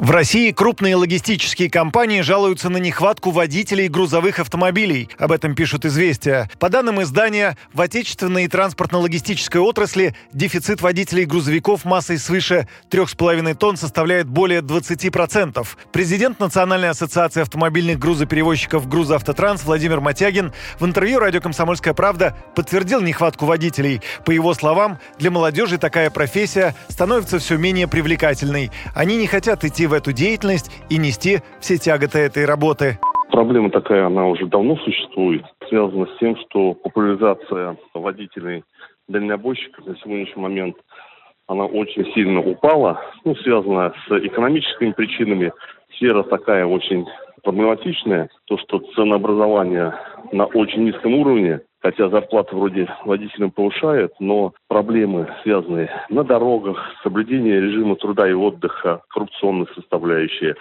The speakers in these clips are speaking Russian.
В России крупные логистические компании жалуются на нехватку водителей грузовых автомобилей. Об этом пишут «Известия». По данным издания, в отечественной транспортно-логистической отрасли дефицит водителей грузовиков массой свыше 3,5 тонн составляет более 20%. Президент Национальной ассоциации автомобильных грузоперевозчиков «Грузоавтотранс» Владимир Матягин в интервью «Радио Комсомольская правда» подтвердил нехватку водителей. По его словам, для молодежи такая профессия становится все менее привлекательной. Они не хотят идти в эту деятельность и нести все тяготы этой работы. Проблема такая, она уже давно существует, связана с тем, что популяризация водителей дальнобойщиков на сегодняшний момент она очень сильно упала, ну, связана с экономическими причинами. Сфера такая очень проблематичная, то, что ценообразование на очень низком уровне, хотя зарплата вроде водителям повышает, но проблемы, связанные на дорогах, соблюдение режима труда и отдыха, коррупционные составляющие,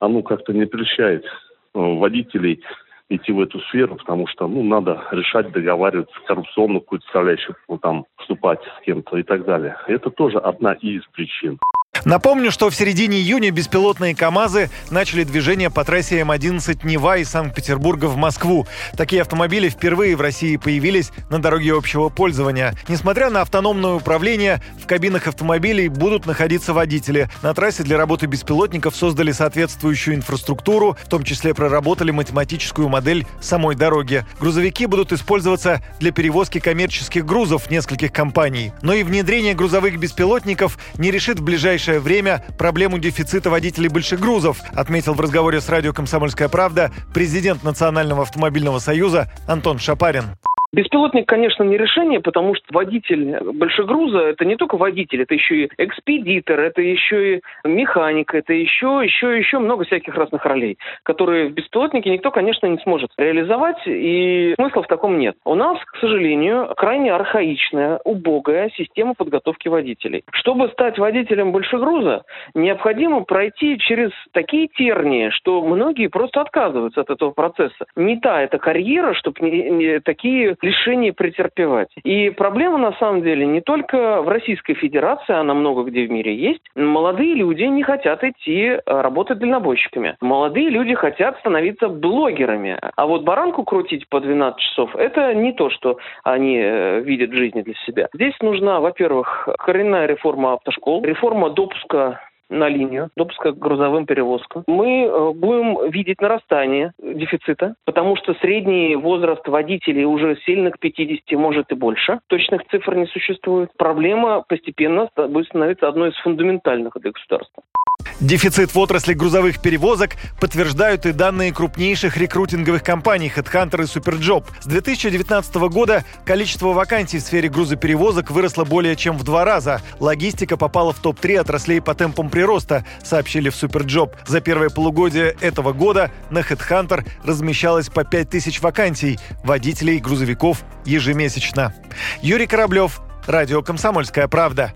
оно как-то не прельщает э, водителей идти в эту сферу, потому что, ну, надо решать, договариваться, коррупционную какую-то составляющую, ну, там, вступать с кем-то и так далее. Это тоже одна из причин. Напомню, что в середине июня беспилотные КАМАЗы начали движение по трассе М11 Нева из Санкт-Петербурга в Москву. Такие автомобили впервые в России появились на дороге общего пользования. Несмотря на автономное управление, в кабинах автомобилей будут находиться водители. На трассе для работы беспилотников создали соответствующую инфраструктуру, в том числе проработали математическую модель самой дороги. Грузовики будут использоваться для перевозки коммерческих грузов нескольких компаний. Но и внедрение грузовых беспилотников не решит в ближайшее ближайшее время проблему дефицита водителей больших грузов, отметил в разговоре с радио «Комсомольская правда» президент Национального автомобильного союза Антон Шапарин. Беспилотник, конечно, не решение, потому что водитель большегруза – это не только водитель, это еще и экспедитор, это еще и механик, это еще, еще, еще много всяких разных ролей, которые в беспилотнике никто, конечно, не сможет реализовать, и смысла в таком нет. У нас, к сожалению, крайне архаичная, убогая система подготовки водителей. Чтобы стать водителем большегруза, необходимо пройти через такие тернии, что многие просто отказываются от этого процесса. Не та эта карьера, чтобы не, не, такие лишений претерпевать. И проблема на самом деле не только в Российской Федерации, она много где в мире есть. Молодые люди не хотят идти э, работать дальнобойщиками. Молодые люди хотят становиться блогерами. А вот баранку крутить по 12 часов – это не то, что они э, видят в жизни для себя. Здесь нужна, во-первых, коренная реформа автошкол, реформа допуска на линию допуска к грузовым перевозкам. Мы э, будем видеть нарастание дефицита, потому что средний возраст водителей уже сильно к 50, может и больше. Точных цифр не существует. Проблема постепенно будет становиться одной из фундаментальных для государства. Дефицит в отрасли грузовых перевозок подтверждают и данные крупнейших рекрутинговых компаний HeadHunter и Superjob. С 2019 года количество вакансий в сфере грузоперевозок выросло более чем в два раза. Логистика попала в топ-3 отраслей по темпам прироста, сообщили в Superjob. За первое полугодие этого года на HeadHunter размещалось по 5000 вакансий водителей грузовиков ежемесячно. Юрий Кораблев, Радио «Комсомольская правда».